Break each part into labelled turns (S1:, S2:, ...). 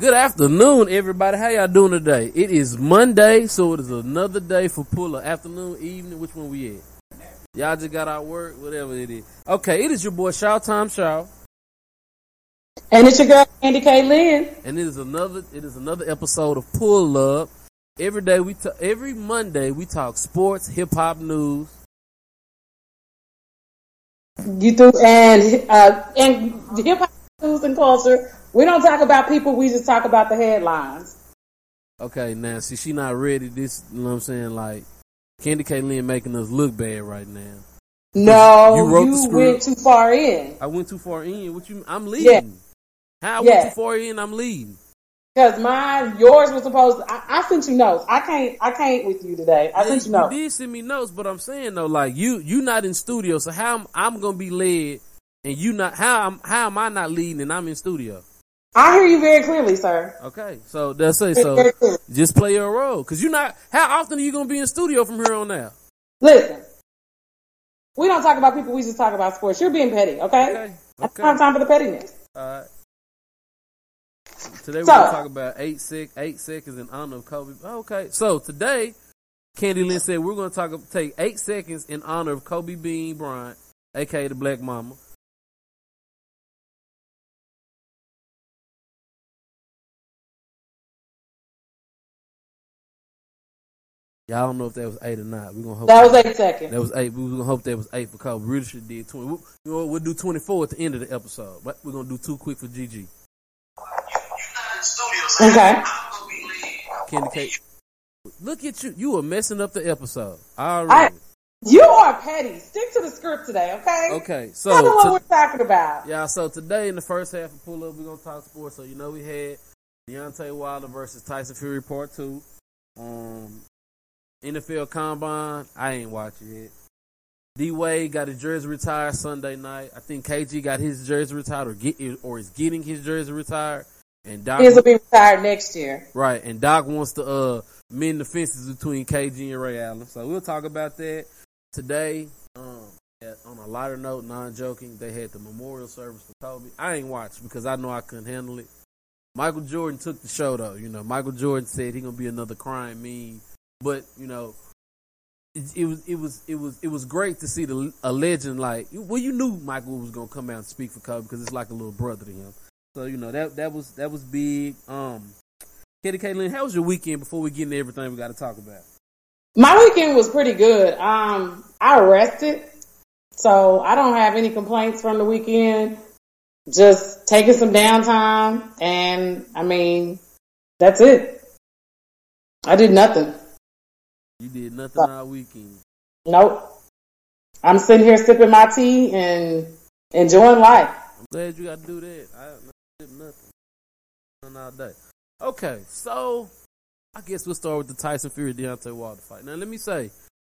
S1: Good afternoon, everybody. How y'all doing today? It is Monday, so it is another day for puller. Afternoon, evening, which one we at? Y'all just got out work, whatever it is. Okay, it is your boy Shaw Time Shaw,
S2: And it's your girl, Andy K. Lynn.
S1: and it is another it is another episode of Pull Up. Every day we ta- every Monday we talk sports, hip hop news.
S2: You threw, and, uh, and hip hop news and culture. We don't talk about people, we just talk about the headlines.
S1: Okay, now see she not ready. This you know what I'm saying? Like Candy K Lynn making us look bad right now.
S2: No,
S1: You
S2: you,
S1: the script.
S2: went too far in.
S1: I went too far in. What you? I'm leading. How I went too far in? I'm leading.
S2: Cause mine, yours was supposed. I, I sent you notes. I can't. I can't with you today. I sent you
S1: you
S2: notes.
S1: did send me notes, but I'm saying though, like you, you not in studio, so how I'm, I'm gonna be led, and you not how I'm, how am I not leading and I'm in studio?
S2: I hear you very clearly, sir.
S1: Okay, so that's it. So just play your role, cause you're not. How often are you gonna be in studio from here on out?
S2: Listen, we don't talk about people. We just talk about sports. You're being petty, okay?
S1: Okay, okay,
S2: not time for the pettiness.
S1: all right. Today we're
S2: So-
S1: gonna talk about eight sec, eight seconds in honor of Kobe. Oh, okay, so today, Candy Lynn said we're gonna talk take eight seconds in honor of Kobe Bean Bryant, aka the Black Mamba. Y'all don't know if that was eight or not. We're gonna hope
S2: That was eight seconds.
S1: that was eight. We was gonna hope that was eight because Kobe. Really should did twenty. We'll, you know, we'll do twenty four at the end of the episode, but we're gonna do two quick for GG.
S2: Okay.
S1: Candy cake. Look at you. You are messing up the episode
S2: I, you are petty. Stick to the script today, okay?
S1: okay,
S2: so- what
S1: so
S2: we're talking about.
S1: yeah, so today in the first half of pull up, we're gonna talk sports. So you know we had Deontay Wilder versus Tyson Fury part two. Um, NFL Combine. I ain't watching it. D Wade got his jersey retired Sunday night. I think KG got his jersey retired or get or is getting his jersey retired. And Doc
S2: His will be retired next year.
S1: Right, and Doc wants to uh mend the fences between KG and Ray Allen. So we'll talk about that today. Um, at- on a lighter note, non-joking, they had the memorial service for Kobe. I ain't watched because I know I couldn't handle it. Michael Jordan took the show though. You know, Michael Jordan said he gonna be another crime meme, but you know. It, it was it was it was it was great to see the a legend like well you knew Michael was gonna come out and speak for Kobe because it's like a little brother to him so you know that that was that was big um Katie Caitlin, how was your weekend before we get into everything we got to talk about?
S2: My weekend was pretty good. Um, I rested, so I don't have any complaints from the weekend. Just taking some downtime, and I mean, that's it. I did nothing.
S1: You did nothing all weekend.
S2: Nope. I'm sitting here sipping my tea and enjoying life.
S1: I'm glad you got to do that. I, I did nothing. Nothing all day. Okay, so I guess we'll start with the Tyson Fury Deontay Wilder fight. Now, let me say,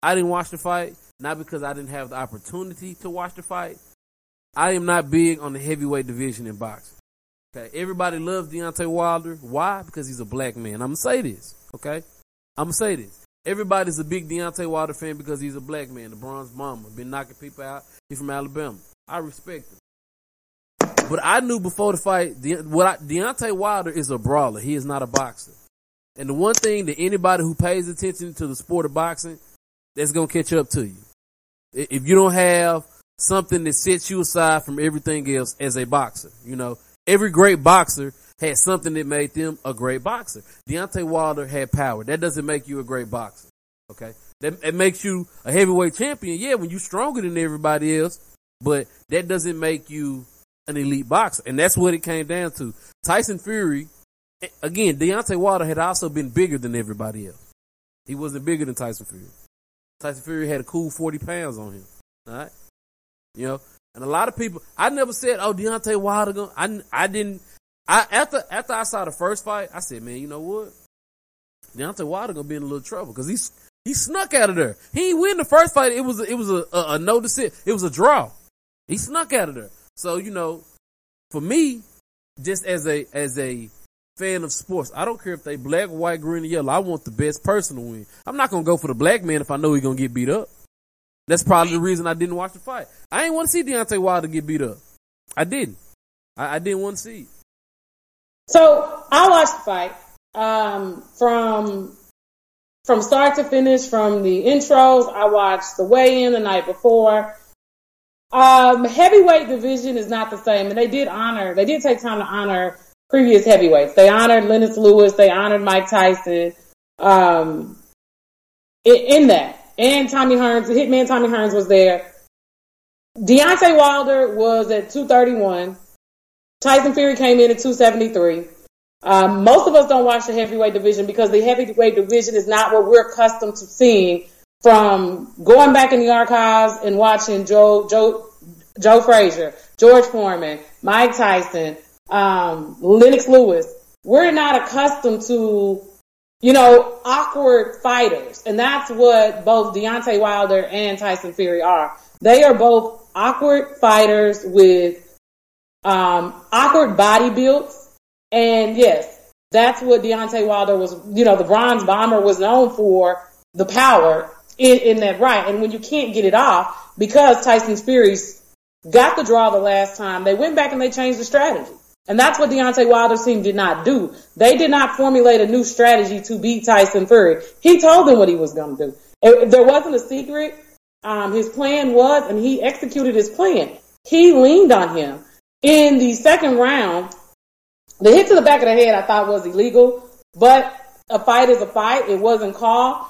S1: I didn't watch the fight not because I didn't have the opportunity to watch the fight. I am not big on the heavyweight division in boxing. Okay, everybody loves Deontay Wilder. Why? Because he's a black man. I'm gonna say this. Okay, I'm gonna say this. Everybody's a big Deontay Wilder fan because he's a black man. The bronze bomber, been knocking people out. He's from Alabama. I respect him. But I knew before the fight, De- what I, Deontay Wilder is a brawler. He is not a boxer. And the one thing that anybody who pays attention to the sport of boxing, that's gonna catch up to you. If you don't have something that sets you aside from everything else as a boxer, you know, every great boxer had something that made them a great boxer. Deontay Wilder had power. That doesn't make you a great boxer. Okay. That, it makes you a heavyweight champion. Yeah, when you're stronger than everybody else, but that doesn't make you an elite boxer. And that's what it came down to. Tyson Fury, again, Deontay Wilder had also been bigger than everybody else. He wasn't bigger than Tyson Fury. Tyson Fury had a cool 40 pounds on him. All right. You know, and a lot of people, I never said, oh, Deontay Wilder, gonna, I, I didn't, I, after, after I saw the first fight, I said, man, you know what? Deontay Wilder gonna be in a little trouble because he's, he snuck out of there. He ain't win the first fight. It was, it was a, a, a no decision. It was a draw. He snuck out of there. So, you know, for me, just as a, as a fan of sports, I don't care if they black, white, green, or yellow. I want the best person to win. I'm not gonna go for the black man if I know he's gonna get beat up. That's probably the reason I didn't watch the fight. I didn't want to see Deontay Wilder get beat up. I didn't. I, I didn't want to see it.
S2: So I watched the fight um, from from start to finish, from the intros. I watched the weigh-in the night before. Um, heavyweight division is not the same, and they did honor. They did take time to honor previous heavyweights. They honored Lennox Lewis. They honored Mike Tyson. Um, in, in that, and Tommy Hearns, Hitman Tommy Hearns was there. Deontay Wilder was at 231. Tyson Fury came in at 273. Um, most of us don't watch the heavyweight division because the heavyweight division is not what we're accustomed to seeing from going back in the archives and watching Joe, Joe, Joe Frazier, George Foreman, Mike Tyson, um, Lennox Lewis. We're not accustomed to, you know, awkward fighters. And that's what both Deontay Wilder and Tyson Fury are. They are both awkward fighters with um, awkward body builds. And yes, that's what Deontay Wilder was, you know, the bronze bomber was known for the power in, in that right. And when you can't get it off, because Tyson Fury's got the draw the last time, they went back and they changed the strategy. And that's what Deontay Wilder's team did not do. They did not formulate a new strategy to beat Tyson Fury. He told them what he was going to do. If there wasn't a secret. Um, his plan was, and he executed his plan. He leaned on him in the second round, the hit to the back of the head I thought was illegal, but a fight is a fight. It wasn't called,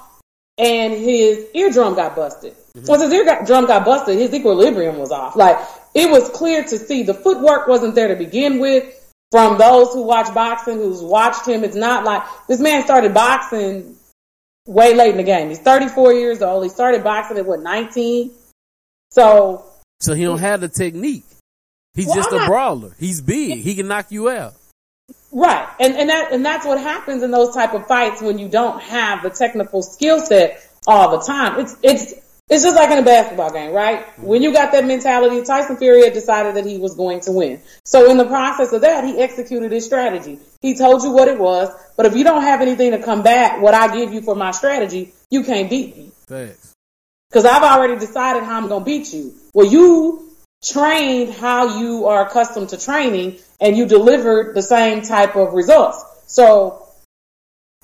S2: and his eardrum got busted. Mm-hmm. Once his eardrum got busted, his equilibrium was off. Like it was clear to see the footwork wasn't there to begin with. From those who watch boxing, who's watched him, it's not like this man started boxing way late in the game. He's 34 years old. He started boxing at what 19. So
S1: so he don't have the technique. He's well, just I'm a not, brawler. He's big. He can knock you out.
S2: Right. And and that and that's what happens in those type of fights when you don't have the technical skill set all the time. It's it's it's just like in a basketball game, right? When you got that mentality, Tyson Fury had decided that he was going to win. So in the process of that, he executed his strategy. He told you what it was, but if you don't have anything to combat what I give you for my strategy, you can't beat me.
S1: Thanks.
S2: Cause I've already decided how I'm gonna beat you. Well, you trained how you are accustomed to training and you delivered the same type of results. So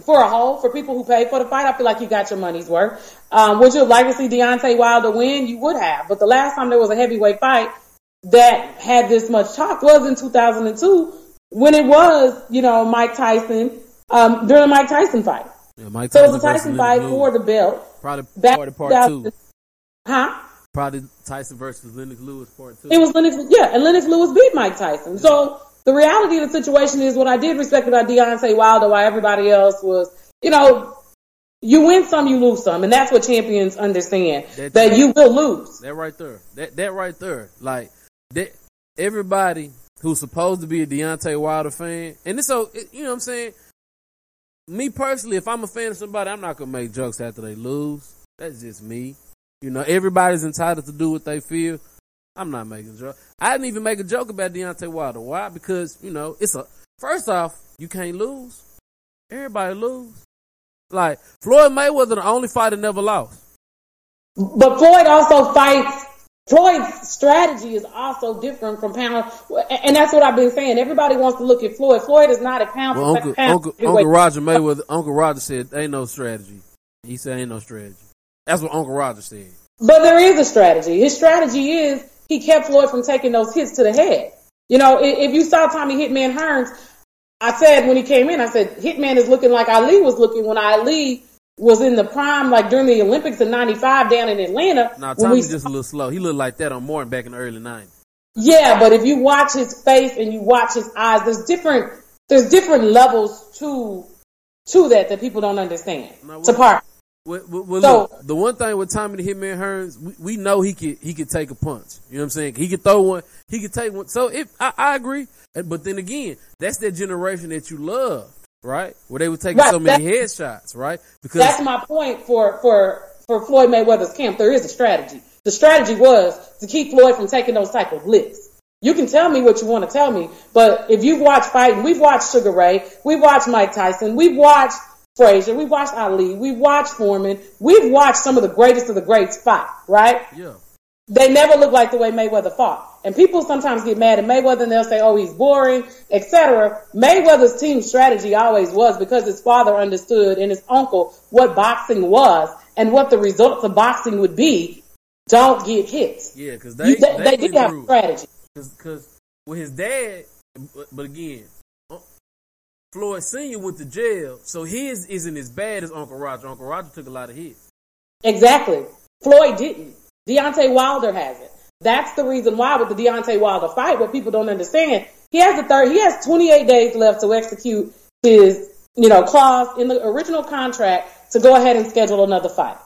S2: for a whole, for people who paid for the fight, I feel like you got your money's worth. Um, would you like to see Deontay Wilder win? You would have. But the last time there was a heavyweight fight that had this much talk was in 2002 when it was, you know, Mike Tyson, um, during the Mike Tyson fight. Yeah, Mike Tyson so it was a Tyson fight for the belt.
S1: Probably part of part two.
S2: Huh?
S1: Probably Tyson versus Lennox Lewis part two.
S2: It was Lennox, yeah, and Lennox Lewis beat Mike Tyson. So the reality of the situation is what I did respect about Deontay Wilder, why everybody else was, you know, you win some, you lose some, and that's what champions understand that, that you will lose.
S1: That right there, that that right there, like that. Everybody who's supposed to be a Deontay Wilder fan, and it's so you know what I'm saying. Me personally, if I'm a fan of somebody, I'm not gonna make jokes after they lose. That's just me. You know, everybody's entitled to do what they feel. I'm not making a joke. I didn't even make a joke about Deontay Wilder. Why? Because, you know, it's a, first off, you can't lose. Everybody lose. Like, Floyd Mayweather, the only fighter never lost.
S2: But Floyd also fights, Floyd's strategy is also different from pound, and that's what I've been saying. Everybody wants to look at Floyd. Floyd is not a pound
S1: well, Uncle, pound, Uncle, Uncle Roger Mayweather, Uncle Roger said, ain't no strategy. He said ain't no strategy. That's what Uncle Roger said.
S2: But there is a strategy. His strategy is he kept Floyd from taking those hits to the head. You know, if you saw Tommy Hitman Hearns, I said when he came in, I said Hitman is looking like Ali was looking when Ali was in the prime, like during the Olympics in '95 down in Atlanta.
S1: Now Tommy's just a little slow. He looked like that on Martin back in the early '90s.
S2: Yeah, but if you watch his face and you watch his eyes, there's different there's different levels to to that that people don't understand. Now, to part.
S1: Well, well, so, look, the one thing with Tommy the Hitman Hearns, we, we, know he could he could take a punch. You know what I'm saying? He could throw one. He could take one. So if I, I agree, but then again, that's that generation that you love, right? Where they were taking right, so many headshots, right?
S2: Because that's my point for for for Floyd Mayweather's camp. There is a strategy. The strategy was to keep Floyd from taking those type of licks. You can tell me what you want to tell me, but if you've watched fighting, we've watched Sugar Ray, we've watched Mike Tyson, we've watched Frazier, we watched Ali, we watched Foreman, we've watched some of the greatest of the greats fight, right?
S1: Yeah.
S2: They never look like the way Mayweather fought. and people sometimes get mad at Mayweather and they'll say, oh, he's boring, etc. Mayweather's team strategy always was because his father understood and his uncle what boxing was and what the results of boxing would be. Don't get hit.
S1: Yeah, because they,
S2: they,
S1: they,
S2: they did have strategy.
S1: Because with his dad, but, again, Floyd Senior went to jail, so his isn't as bad as Uncle Roger. Uncle Roger took a lot of hits.
S2: Exactly. Floyd didn't. Deontay Wilder has it. That's the reason why with the Deontay Wilder fight, what people don't understand, he has the third, he has 28 days left to execute his, you know, clause in the original contract to go ahead and schedule another fight.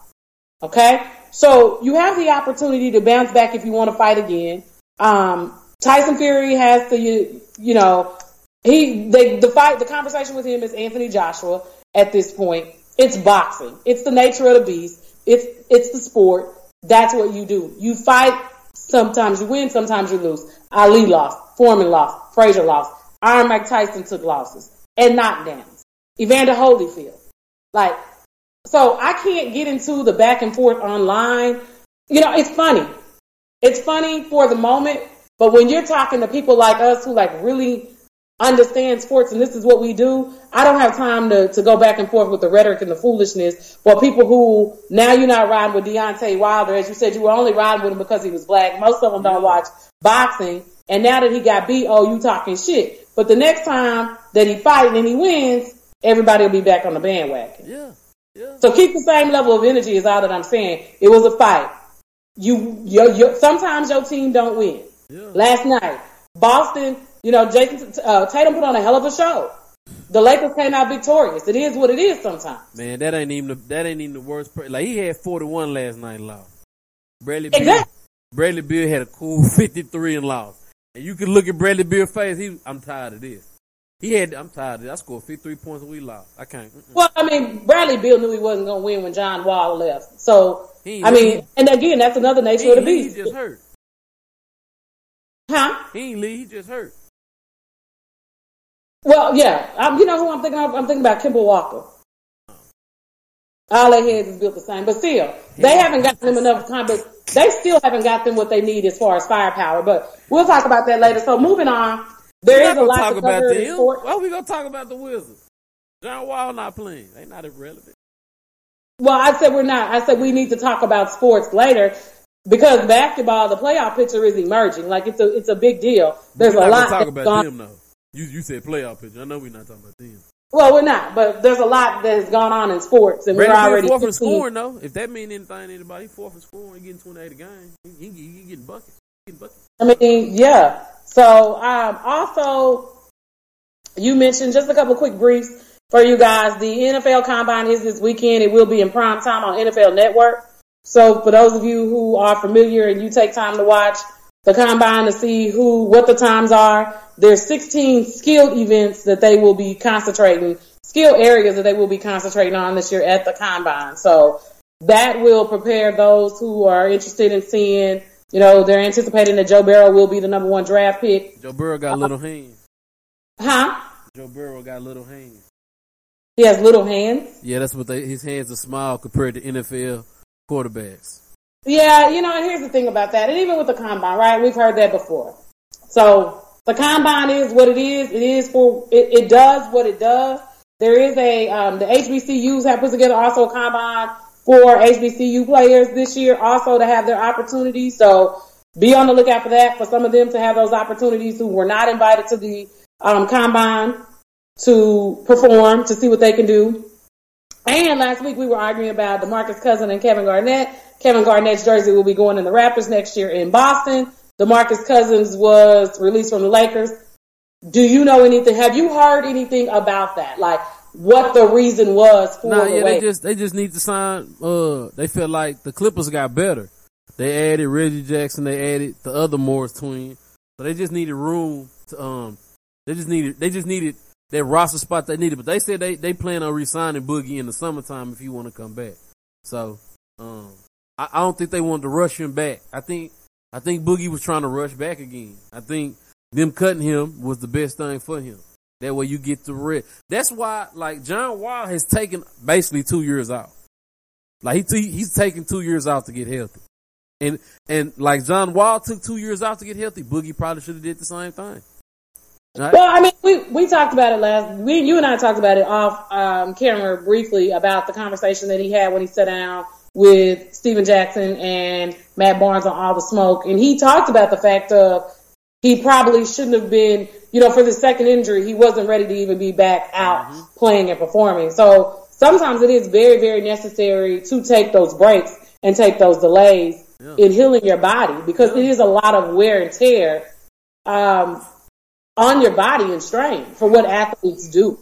S2: Okay? So you have the opportunity to bounce back if you want to fight again. Um, Tyson Fury has to, you, you know, he, they, the fight, the conversation with him is Anthony Joshua at this point. It's boxing. It's the nature of the beast. It's, it's the sport. That's what you do. You fight. Sometimes you win. Sometimes you lose. Ali lost. Foreman lost. Frazier lost. Iron Mike Tyson took losses and knockdowns. Evander Holyfield. Like, so I can't get into the back and forth online. You know, it's funny. It's funny for the moment, but when you're talking to people like us who like really understand sports and this is what we do, I don't have time to, to go back and forth with the rhetoric and the foolishness for people who now you're not riding with Deontay Wilder. As you said, you were only riding with him because he was black. Most of them don't watch boxing. And now that he got beat, oh, you talking shit. But the next time that he fights and he wins, everybody will be back on the bandwagon.
S1: Yeah, yeah.
S2: So keep the same level of energy is all that I'm saying. It was a fight. You, you, you sometimes your team don't win.
S1: Yeah.
S2: Last night, Boston, you know, Jayson uh, Tatum put on a hell of a show. The Lakers came out victorious. It is what it is sometimes.
S1: Man, that ain't even the, that ain't even the worst. Per- like he had 41 last night and lost. Bradley Beal,
S2: Exactly.
S1: Bradley Beal had a cool 53 and lost. And you can look at Bradley Beal's face. He, I'm tired of this. He had, I'm tired of this. I scored 53 points and we lost. I can't. mm-mm.
S2: Well, I mean, Bradley Beal knew he wasn't going to win when John Wall left. So, I mean, and again, that's another nature
S1: He,
S2: of the beast.
S1: he just hurt.
S2: Huh?
S1: He ain't leave. He just hurt.
S2: Well, yeah. Um, you know who I'm thinking of? I'm thinking about Kemba Walker. All their heads is built the same, but still, they haven't gotten them enough time. But they still haven't got them what they need as far as firepower. But we'll talk about that later. So moving on, there
S1: We're
S2: is a lot
S1: talk
S2: to
S1: about
S2: cover in
S1: them.
S2: sport.
S1: Why we gonna talk about the Wizards? John Wall not playing. They not irrelevant.
S2: Well, I said we're not. I said we need to talk about sports later because basketball, the playoff picture is emerging. Like it's a it's a big deal. There's
S1: We're
S2: a lot
S1: talk about
S2: gone.
S1: them though. You you said playoff picture. I know we're not talking about them.
S2: Well, we're not, but there's a lot that has gone on in sports, and
S1: Bradley
S2: we're already
S1: fourth in
S2: 15
S1: scoring though. If that mean anything to anybody, fourth in scoring. Getting 28 a game. He, he, getting buckets. Getting buckets.
S2: I mean, yeah. So, um, also, you mentioned just a couple quick briefs for you guys. The NFL Combine is this weekend. It will be in prime time on NFL Network. So, for those of you who are familiar and you take time to watch the Combine to see who, what the times are, there's 16 skilled events that they will be concentrating, skill areas that they will be concentrating on this year at the Combine. So, that will prepare those who are interested in seeing, you know, they're anticipating that Joe Burrow will be the number one draft pick.
S1: Joe Burrow got little uh, hands.
S2: Huh?
S1: Joe Burrow got little hands.
S2: He has little hands.
S1: Yeah, that's what they. His hands are small compared to NFL quarterbacks.
S2: Yeah, you know, and here's the thing about that. And even with the combine, right? We've heard that before. So the combine is what it is. It is for, it, it does what it does. There is a, um, the HBCUs have put together also a combine for HBCU players this year also to have their opportunities. So be on the lookout for that for some of them to have those opportunities who were not invited to the, um, combine to perform, to see what they can do. And last week we were arguing about DeMarcus Cousin and Kevin Garnett. Kevin Garnett's jersey will be going in the rafters next year in Boston. DeMarcus Cousins was released from the Lakers. Do you know anything? Have you heard anything about that? Like what the reason was for
S1: Nah,
S2: the
S1: yeah, they just they just need to sign. Uh, they feel like the Clippers got better. They added Reggie Jackson. They added the other Morris twin. So they just needed room to um. They just needed they just needed that roster spot they needed. But they said they they plan on resigning Boogie in the summertime if you want to come back. So um, I, I don't think they wanted to rush him back. I think I think Boogie was trying to rush back again. I think them cutting him was the best thing for him. That way you get the rest. That's why, like John Wall has taken basically two years out. Like he t- he's taking two years out to get healthy. And and like John Wall took two years off to get healthy, Boogie probably should have did the same thing.
S2: Right? Well, I mean, we we talked about it last. We you and I talked about it off um, camera briefly about the conversation that he had when he sat down with Stephen Jackson and Matt Barnes on All the Smoke, and he talked about the fact of he probably shouldn't have been, you know, for the second injury, he wasn't ready to even be back out mm-hmm. playing and performing. So sometimes it is very, very necessary to take those breaks and take those delays yeah. in healing your body because yeah. it is a lot of wear and tear um, on your body and strain for what athletes do.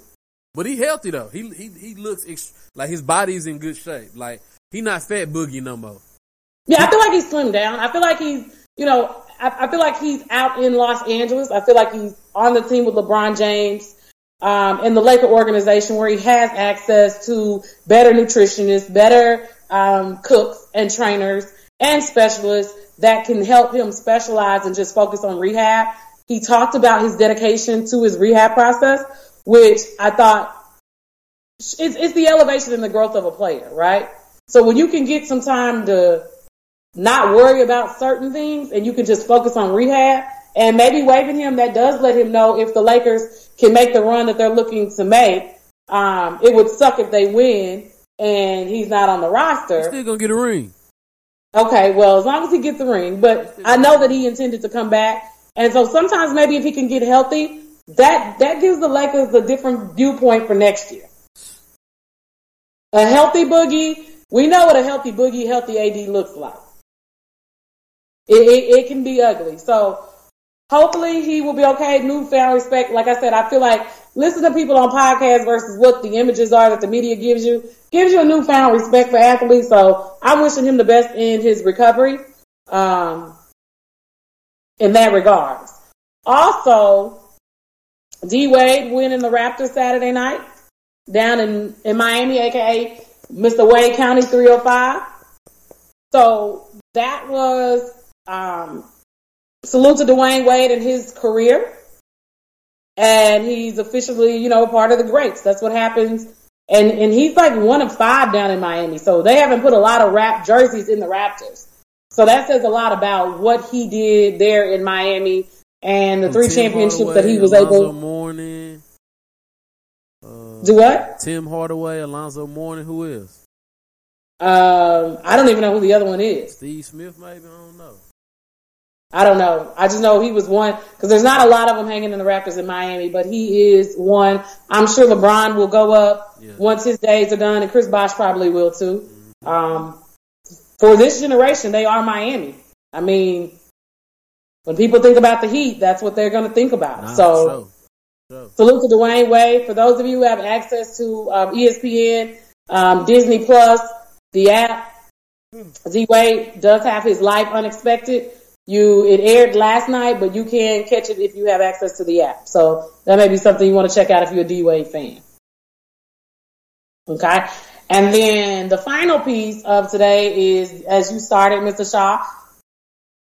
S1: But he healthy though. He he he looks ex- like his body's in good shape. Like he not fat boogie no more.
S2: Yeah, I feel like he's slimmed down. I feel like he's you know I, I feel like he's out in Los Angeles. I feel like he's on the team with LeBron James um, in the Laker organization where he has access to better nutritionists, better um, cooks and trainers and specialists that can help him specialize and just focus on rehab. He talked about his dedication to his rehab process, which I thought it's, it's the elevation and the growth of a player, right? So when you can get some time to not worry about certain things and you can just focus on rehab and maybe waving him that does let him know if the Lakers can make the run that they're looking to make. Um, it would suck if they win and he's not on the roster.
S1: He's still gonna get a ring.
S2: Okay, well, as long as he gets the ring, but I know that he intended to come back, and so sometimes maybe if he can get healthy, that that gives the Lakers a different viewpoint for next year. A healthy boogie, we know what a healthy boogie, healthy AD looks like. It, it, it can be ugly. So hopefully he will be okay. Newfound respect. Like I said, I feel like listen to people on podcasts versus what the images are that the media gives you gives you a newfound respect for athletes. So I'm wishing him the best in his recovery. Um, in that regard. Also, D Wade winning the rafters Saturday night down in, in Miami, aka Mr. Wade County 305. So that was um, salute to Dwyane Wade and his career. And he's officially, you know, part of the greats. That's what happens. And, and he's like one of five down in Miami. So they haven't put a lot of rap jerseys in the rafters. So that says a lot about what he did there in Miami and the three championships that he was able.
S1: Mourning.
S2: Do what?
S1: Tim Hardaway, Alonzo Mourning. Who is?
S2: Um, I don't even know who the other one is.
S1: Steve Smith, maybe. I don't know.
S2: I don't know. I just know he was one because there's not a lot of them hanging in the rafters in Miami, but he is one. I'm sure LeBron will go up yeah. once his days are done, and Chris Bosh probably will too. Um, for this generation, they are Miami. I mean, when people think about the Heat, that's what they're going to think about. Nah, so, so, salute to Dwyane Wade. For those of you who have access to um, ESPN, um, Disney Plus, the app, D Wade does have his life unexpected. You it aired last night, but you can catch it if you have access to the app. So that may be something you want to check out if you're a D Wade fan. Okay. And then the final piece of today is as you started, Mr. Shaw.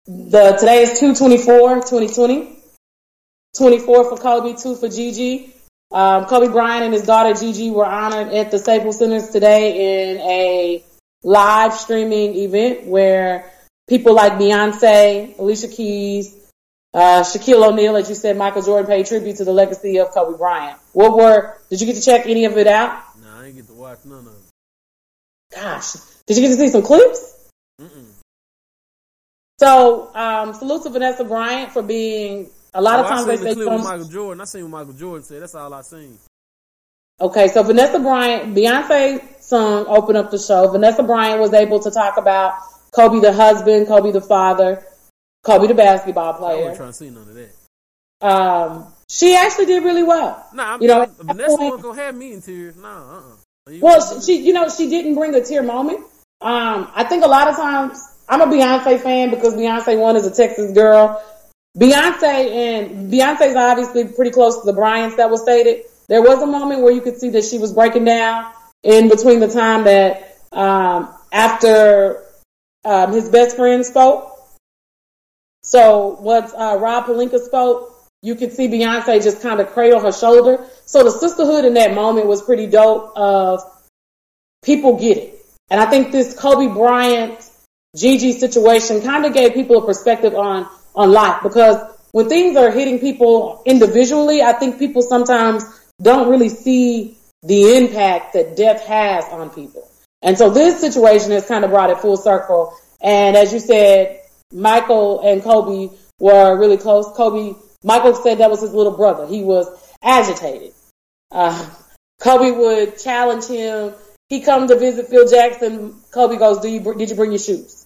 S2: The today is 224, 2020. 24 for Kobe, 2 for Gigi. Um, Kobe Bryant and his daughter Gigi were honored at the Staples Centers today in a live streaming event where people like Beyonce, Alicia Keys, uh, Shaquille O'Neal, as you said, Michael Jordan paid tribute to the legacy of Kobe Bryant. What were, did you get to check any of it out?
S1: No, I didn't get to watch none of it.
S2: Gosh, did you get to see some clips? Mm-mm. So, um, salute to Vanessa Bryant for being, a lot oh, of times
S1: they
S2: say
S1: with Michael Jordan. I seen what Michael Jordan said. That's all I seen.
S2: Okay, so Vanessa Bryant, Beyonce song opened up the show. Vanessa Bryant was able to talk about Kobe the husband, Kobe the father, Kobe the basketball player. I
S1: wasn't trying to see none of that.
S2: Um, she actually did really well.
S1: Nah, I'm, you know, Vanessa wasn't gonna have me in tears. Nah, uh-uh.
S2: Well, she, you know, she didn't bring a tear moment. Um, I think a lot of times I'm a Beyonce fan because Beyonce one is a Texas girl. Beyonce and Beyonce's obviously pretty close to the Bryants that was stated. There was a moment where you could see that she was breaking down in between the time that um, after um, his best friend spoke. So once uh, Rob Pelinka spoke, you could see Beyonce just kind of cradle her shoulder. So the sisterhood in that moment was pretty dope. Of people get it, and I think this Kobe Bryant Gigi's situation kind of gave people a perspective on, on life because when things are hitting people individually, I think people sometimes don't really see the impact that death has on people. And so this situation has kind of brought it full circle. And as you said, Michael and Kobe were really close. Kobe, Michael said that was his little brother. He was agitated. Uh, Kobe would challenge him. He come to visit Phil Jackson. Kobe goes, "Do you did you bring your shoes?"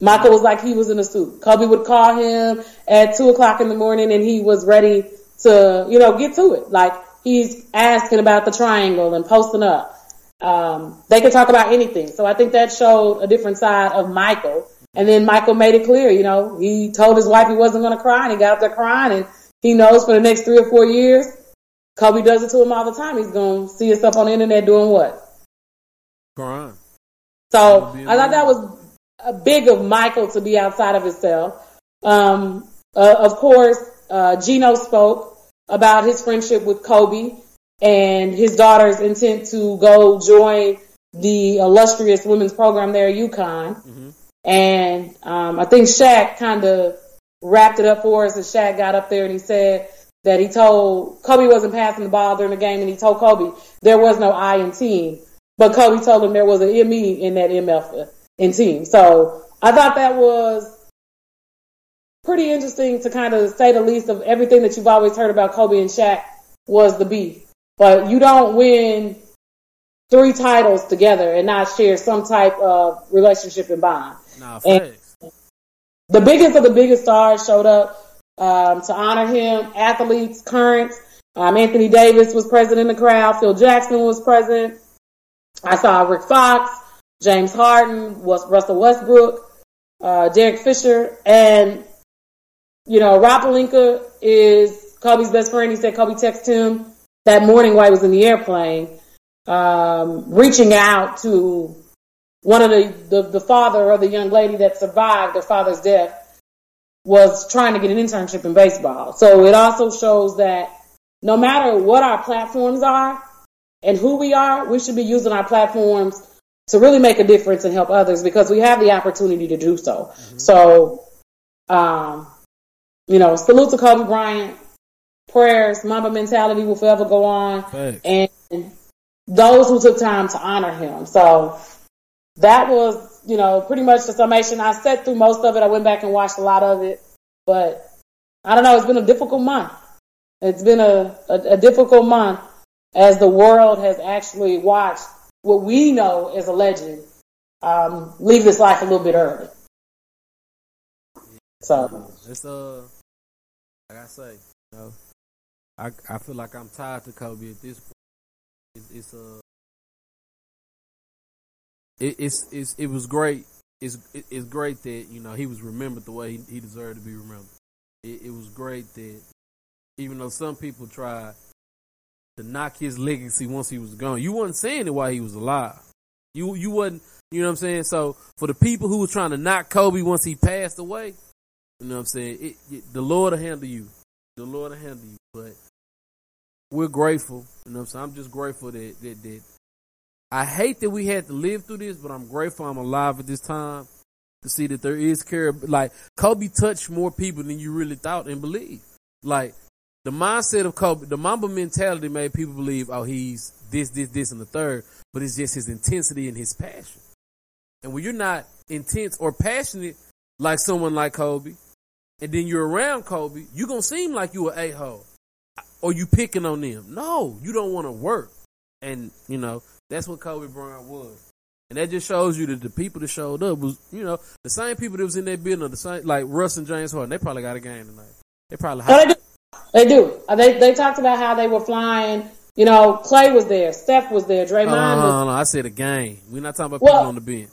S2: Michael was like he was in a suit. Kobe would call him at two o'clock in the morning, and he was ready to, you know, get to it. Like he's asking about the triangle and posting up. Um, they could talk about anything. So I think that showed a different side of Michael. And then Michael made it clear, you know, he told his wife he wasn't going to cry, and he got up there crying, and he knows for the next three or four years, Kobe does it to him all the time. He's going to see himself on the internet doing what?
S1: Crying.
S2: So I thought that was big of Michael to be outside of himself. Um, uh, of course, uh, Geno spoke about his friendship with Kobe and his daughter's intent to go join the illustrious women's program there at UConn. Mm-hmm. And um, I think Shaq kind of wrapped it up for us. And Shaq got up there and he said that he told Kobe wasn't passing the ball during the game, and he told Kobe there was no I in team, but Kobe told him there was an ME in that MF in team. So I thought that was pretty interesting to kind of say the least of everything that you've always heard about Kobe and Shaq was the beef. But you don't win three titles together and not share some type of relationship and bond.
S1: Nah,
S2: and the biggest of the biggest stars showed up um, to honor him. Athletes, current. Um, Anthony Davis was present in the crowd. Phil Jackson was present. I saw Rick Fox, James Harden, was Russell Westbrook, uh, Derek Fisher, and you know Rob Pelinka is Kobe's best friend. He said Kobe texted him that morning while he was in the airplane, um, reaching out to one of the, the, the father of the young lady that survived her father's death was trying to get an internship in baseball. So it also shows that no matter what our platforms are and who we are, we should be using our platforms to really make a difference and help others because we have the opportunity to do so. Mm-hmm. So, um, you know, salute to Kobe Bryant. Prayers, Mamba mentality will forever go on. Thanks. And those who took time to honor him. So that was, you know, pretty much the summation. I sat through most of it. I went back and watched a lot of it, but I don't know. It's been a difficult month. It's been a, a, a difficult month as the world has actually watched what we know as a legend um, leave this life a little bit early. So
S1: it's uh, like I say, you know, I I feel like I'm tired to Kobe at this point. It's, it's uh, it, it's it's it was great. It's it, it's great that you know he was remembered the way he, he deserved to be remembered. It, it was great that even though some people tried to knock his legacy once he was gone. You wasn't saying it while he was alive. You you wasn't you know what I'm saying? So for the people who were trying to knock Kobe once he passed away, you know what I'm saying? It, it, the Lord will handle you. The Lord will handle you. But we're grateful. You know what I'm saying? I'm just grateful that, that, that I hate that we had to live through this, but I'm grateful I'm alive at this time to see that there is care. Like Kobe touched more people than you really thought and believed. Like the mindset of Kobe, the Mamba mentality made people believe, oh, he's this, this, this, and the third, but it's just his intensity and his passion. And when you're not intense or passionate like someone like Kobe, and then you're around Kobe, you're gonna seem like you are a hole. Or you picking on them. No, you don't want to work. And, you know, that's what Kobe Bryant was. And that just shows you that the people that showed up was, you know, the same people that was in that building, the same, like Russ and James Harden, they probably got a game tonight. They probably.
S2: They do. Uh, they they talked about how they were flying. You know, Clay was there, Steph was there, Draymond. No,
S1: no, no, no, I said a game. We're not talking about well, people on the bench.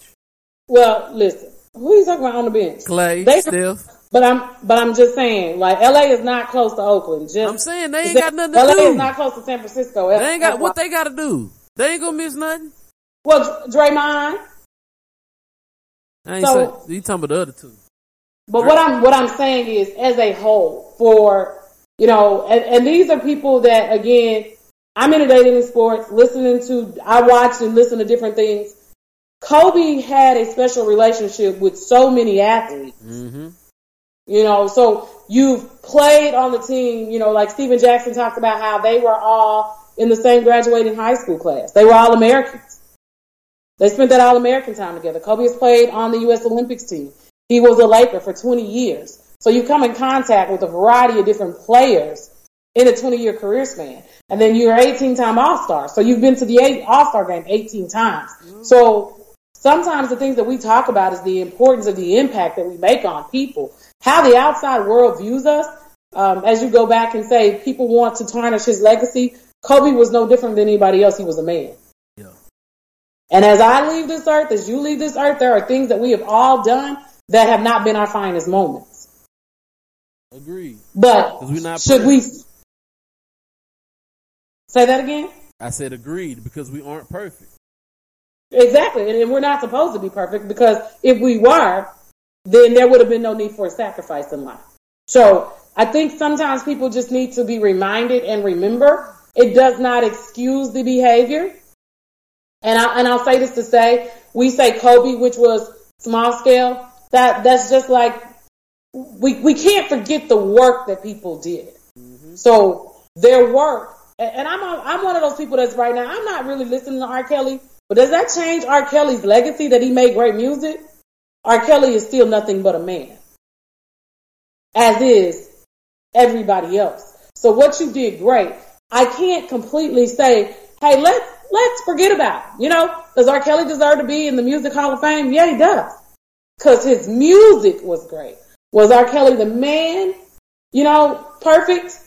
S2: Well, listen, who are you talking about on the bench?
S1: Clay, they, Steph.
S2: But I'm, but I'm just saying, like LA is not close to Oakland. Just,
S1: I'm saying they ain't got nothing to
S2: LA
S1: do.
S2: LA is not close to San Francisco.
S1: They ain't got what they got to do. They ain't gonna miss nothing.
S2: Well, Draymond.
S1: I ain't so, say, you talking about the other two.
S2: But what I'm what I'm saying is, as a whole, for you know, and, and these are people that, again, I'm inundated in sports, listening to, I watch and listen to different things. Kobe had a special relationship with so many athletes.
S1: Mm-hmm.
S2: You know, so you've played on the team, you know, like Stephen Jackson talked about how they were all in the same graduating high school class. They were all Americans. They spent that all American time together. Kobe has played on the U.S. Olympics team. He was a Laker for 20 years. So you come in contact with a variety of different players in a 20 year career span. And then you're 18 time All Star. So you've been to the All Star game 18 times. So sometimes the things that we talk about is the importance of the impact that we make on people, how the outside world views us. Um, as you go back and say people want to tarnish his legacy, Kobe was no different than anybody else. He was a man.
S1: Yeah.
S2: And as I leave this earth, as you leave this earth, there are things that we have all done that have not been our finest moments.
S1: Agreed.
S2: But
S1: we're not
S2: should we say that again?
S1: I said agreed because we aren't perfect.
S2: Exactly. And, and we're not supposed to be perfect because if we were, then there would have been no need for a sacrifice in life. So I think sometimes people just need to be reminded and remember it does not excuse the behavior. And I and I'll say this to say, we say Kobe, which was small scale. That that's just like we we can't forget the work that people did. Mm-hmm. So their work, and and I'm a, I'm one of those people that's right now. I'm not really listening to R. Kelly, but does that change R. Kelly's legacy that he made great music? R. Kelly is still nothing but a man, as is everybody else. So what you did great. I can't completely say, hey, let's let's forget about it. You know, does R. Kelly deserve to be in the Music Hall of Fame? Yeah, he does, because his music was great. Was R. Kelly the man? You know, perfect.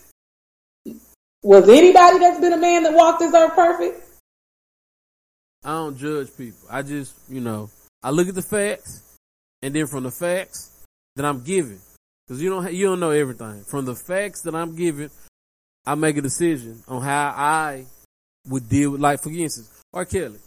S2: Was anybody that's been a man that walked this earth perfect?
S1: I don't judge people. I just, you know, I look at the facts, and then from the facts that I'm given, because you don't you don't know everything. From the facts that I'm given, I make a decision on how I would deal with, like for instance, R. Kelly.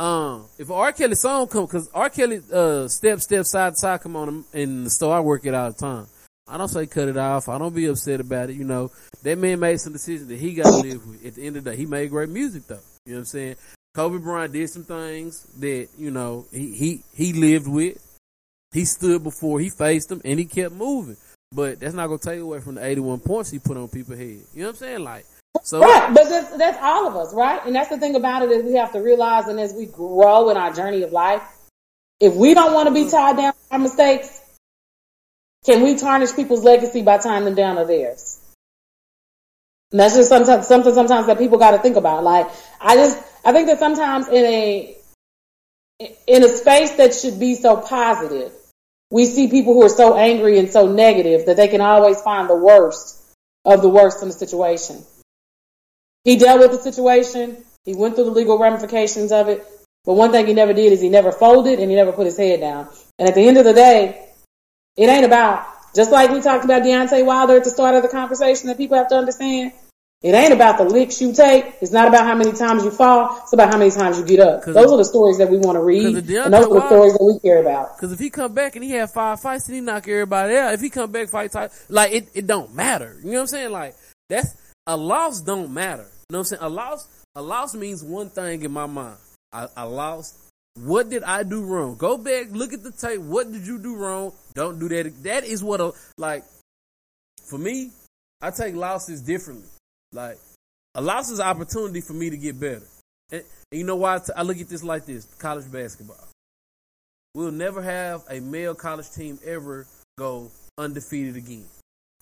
S1: Um, if R. Kelly song come, because R. Kelly uh step step side to side come on in the store, I work it all the time. I don't say cut it off. I don't be upset about it. You know, that man made some decisions that he got to live with. At the end of the day, he made great music though. You know what I'm saying? Kobe Bryant did some things that, you know, he, he, he lived with. He stood before, he faced them and he kept moving. But that's not going to take away from the 81 points he put on people's head. You know what I'm saying? Like, so.
S2: Right, but that's, that's all of us, right? And that's the thing about it is we have to realize, and as we grow in our journey of life, if we don't want to be mm-hmm. tied down by our mistakes, can we tarnish people's legacy by tying them down to theirs? And that's just sometimes something sometimes that people got to think about. Like I just I think that sometimes in a in a space that should be so positive, we see people who are so angry and so negative that they can always find the worst of the worst in the situation. He dealt with the situation. He went through the legal ramifications of it. But one thing he never did is he never folded and he never put his head down. And at the end of the day, it ain't about, just like we talked about Deontay Wilder at the start of the conversation that people have to understand. It ain't about the licks you take. It's not about how many times you fall. It's about how many times you get up. Those are the stories that we want to read. And those are the stories that we care about.
S1: Cause if he come back and he had five fights and he knock everybody out, if he come back fight like it, it don't matter. You know what I'm saying? Like that's, a loss don't matter. You know what I'm saying? A loss, a loss means one thing in my mind. I, I lost. What did I do wrong? Go back, look at the tape. What did you do wrong? Don't do that. That is what a, like, for me, I take losses differently. Like, a loss is an opportunity for me to get better. And, and you know why I, t- I look at this like this? College basketball. We'll never have a male college team ever go undefeated again.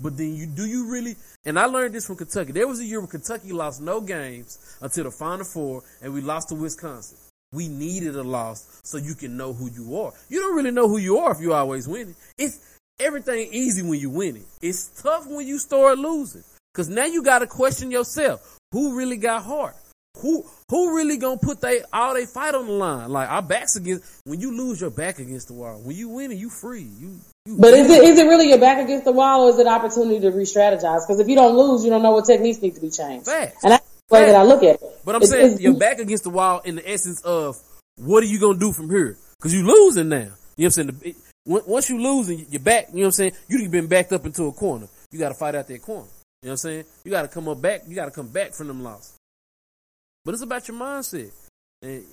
S1: But then you do you really? And I learned this from Kentucky. There was a year where Kentucky lost no games until the Final Four, and we lost to Wisconsin. We needed a loss so you can know who you are. You don't really know who you are if you always winning. It's everything easy when you winning. It's tough when you start losing. Cause now you gotta question yourself. Who really got heart? Who who really gonna put they all they fight on the line? Like our backs against when you lose your back against the wall. When you win, you free. You
S2: But is it is it really your back against the wall or is it an opportunity to re-strategize? Because if you don't lose, you don't know what techniques need to be changed.
S1: Facts.
S2: And that's the way that I look at it.
S1: But I'm
S2: It's-
S1: saying
S2: it's-
S1: your back against the wall in the essence of what are you gonna do from here? Cause you're losing now. You know what I'm saying? Once you losing, you're back. You know what I'm saying? You've been backed up into a corner. You got to fight out that corner. You know what I'm saying? You got to come up back. You got to come back from them losses. But it's about your mindset. And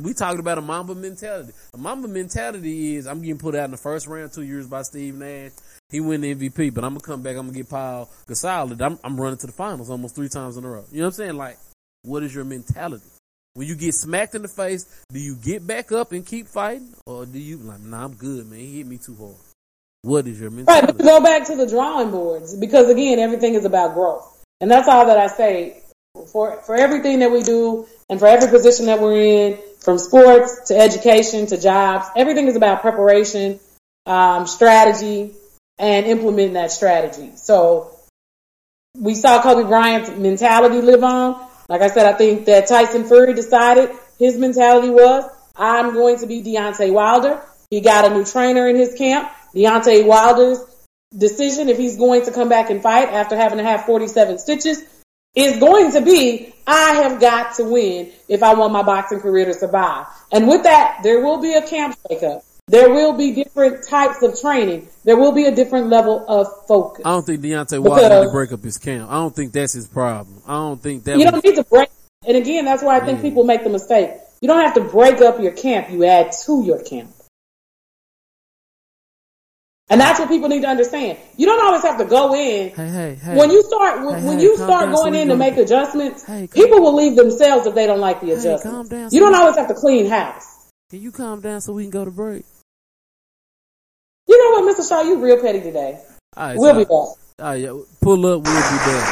S1: we, talking about a Mamba mentality. A Mamba mentality is I'm getting put out in the first round two years by Steve Nash. He win the MVP, but I'm gonna come back. I'm gonna get Paul Gasol. I'm, I'm running to the finals almost three times in a row. You know what I'm saying? Like, what is your mentality? When you get smacked in the face, do you get back up and keep fighting, or do you like, nah, I'm good, man. He hit me too hard. What is your mentality?
S2: but go back to the drawing boards because again, everything is about growth, and that's all that I say for for everything that we do and for every position that we're in, from sports to education to jobs. Everything is about preparation, um, strategy, and implementing that strategy. So we saw Kobe Bryant's mentality live on. Like I said, I think that Tyson Fury decided his mentality was, I'm going to be Deontay Wilder. He got a new trainer in his camp. Deontay Wilder's decision, if he's going to come back and fight after having to have 47 stitches, is going to be, I have got to win if I want my boxing career to survive. And with that, there will be a camp shakeup. There will be different types of training. There will be a different level of focus.
S1: I don't think Deontay Wilder need to break up his camp. I don't think that's his problem. I don't think that.
S2: You
S1: was-
S2: don't need to break. And again, that's why I think people make the mistake. You don't have to break up your camp. You add to your camp. And that's what people need to understand. You don't always have to go in.
S1: hey, hey, hey.
S2: When you start, when, when you start
S1: down
S2: going in to make adjustments,
S1: calm-
S2: people will leave themselves if they don't like the
S1: calm
S2: adjustments.
S1: down
S2: you
S1: so
S2: don't
S1: we-
S2: always have to clean house.
S1: Can you calm down so we can go to break?
S2: You know what, Mr. Shaw, you real petty today.
S1: All right,
S2: We'll
S1: so-
S2: be back.
S1: All right, yeah, pull up. We'll be back.